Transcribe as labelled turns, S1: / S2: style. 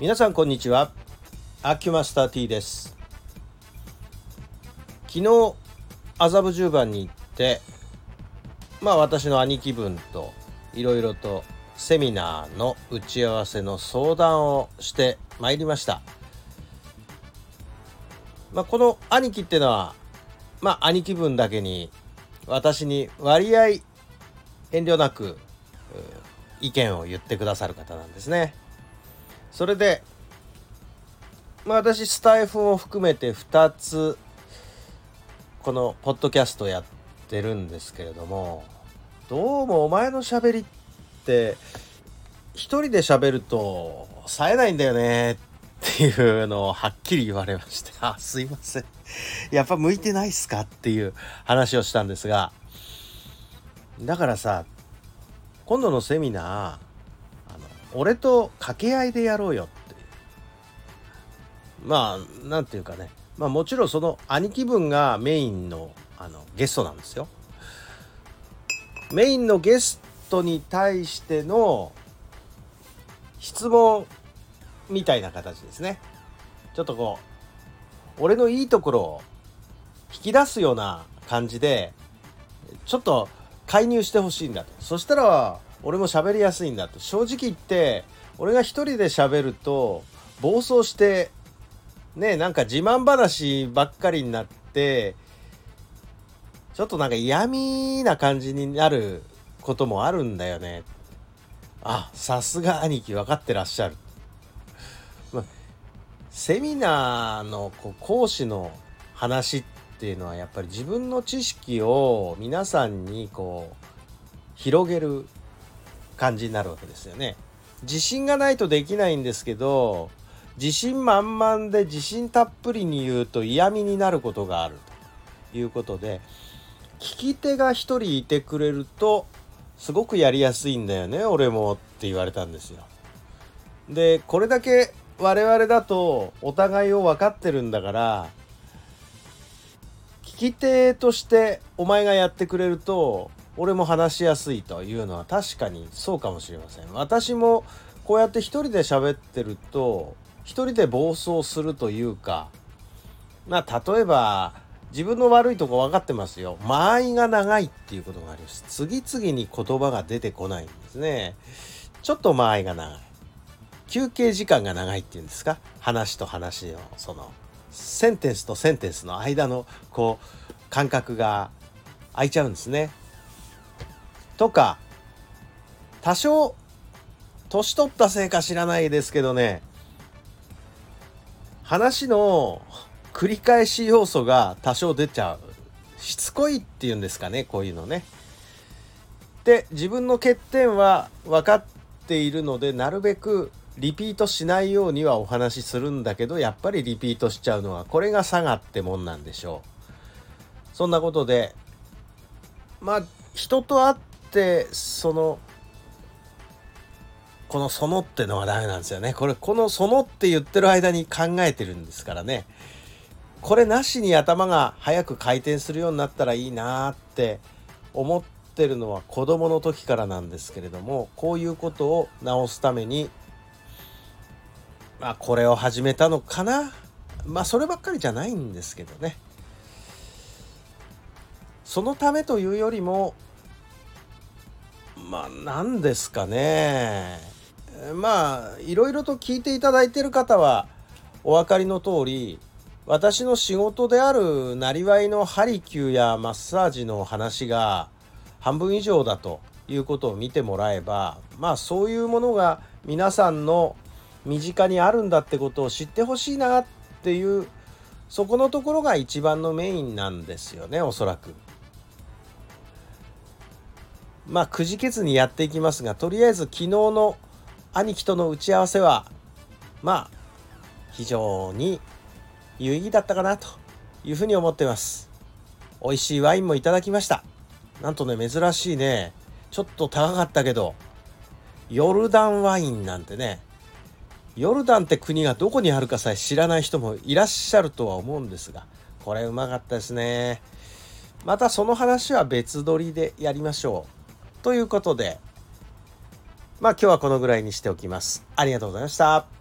S1: 皆さんこんにちは。アキュマスター T です。昨日麻布十番に行ってまあ私の兄貴分といろいろとセミナーの打ち合わせの相談をしてまいりました。まあこの兄貴ってのはまあ兄貴分だけに私に割合遠慮なく意見を言ってくださる方なんですね。それで、まあ、私スタイフを含めて2つこのポッドキャストやってるんですけれどもどうもお前のしゃべりって一人で喋ると冴えないんだよねっていうのをはっきり言われましてあすいません。やっぱ向いてないっすかっていう話をしたんですがだからさ今度のセミナー俺と掛け合いでやろうよってまあなんていうかねまあもちろんその兄貴分がメインのあのゲストなんですよ。メインのゲストに対しての質問みたいな形ですね。ちょっとこう俺のいいところを引き出すような感じでちょっと介入してほしいんだとそしたら俺も喋りやすいんだと。正直言って俺が一人で喋ると暴走してねなんか自慢話ばっかりになってちょっとなんか嫌味な感じになることもあるんだよね。あさすが兄貴分かってらっしゃる、ま、セミナーのこう講師の話っていうのはやっぱり自分の知識を皆さんにこう広げる感じになるわけですよね。自信がないとできないんですけど自信満々で自信たっぷりに言うと嫌味になることがあるということで聞き手が一人いてくれるとすごくやりやすいんだよね俺もって言われたんですよ。でこれだけ我々だとお互いを分かってるんだから聞き手としてお前がやってくれると俺も話しやすいというのは確かにそうかもしれません。私もこうやって一人で喋ってると一人で暴走するというかまあ例えば自分の悪いとこ分かってますよ。間合いが長いっていうことがあります。次々に言葉が出てこないんですね。ちょっと間合いが長い。休憩時間が長いっていうんですか？話と話のそのセンテンスとセンテンスの間のこう間隔が空いちゃうんですね。とか多少年取ったせいか知らないですけどね。話の繰り返し要素が多少出ちゃう。しつこいっていうんですかねこういうのね。で自分の欠点は分かっているのでなるべくリピートしないようにはお話しするんだけどやっぱりリピートしちゃうのはこれが差がってもんなんでしょう。そんなことでまあ人と会ってそのこの「その」ってのはダメなんですよね。これこの「その」って言ってる間に考えてるんですからね。これなしに頭が早く回転するようになったらいいなって思ってるのは子供の時からなんですけれどもこういうことを直すためにまあこれを始めたのかな。まあそればっかりじゃないんですけどね。そのためというよりもまあ何ですかねまあいろいろと聞いていただいてる方はお分かりの通り私の仕事であるなりわいのハリキューやマッサージの話が半分以上だということを見てもらえばまあそういうものが皆さんの身近にあるんだってことを知ってほしいなっていうそこのところが一番のメインなんですよねおそらく。まあくじけずにやっていきますがとりあえず昨日の兄貴との打ち合わせはまあ非常に有意義だったかなというふうに思ってます。美味しいワインもいただきました。なんとね珍しいね。ちょっと高かったけどヨルダンワインなんてねヨルダンって国がどこにあるかさえ知らない人もいらっしゃるとは思うんですがこれうまかったですね。またその話は別撮りでやりましょう。ということでまあ今日はこのぐらいにしておきます。ありがとうございました。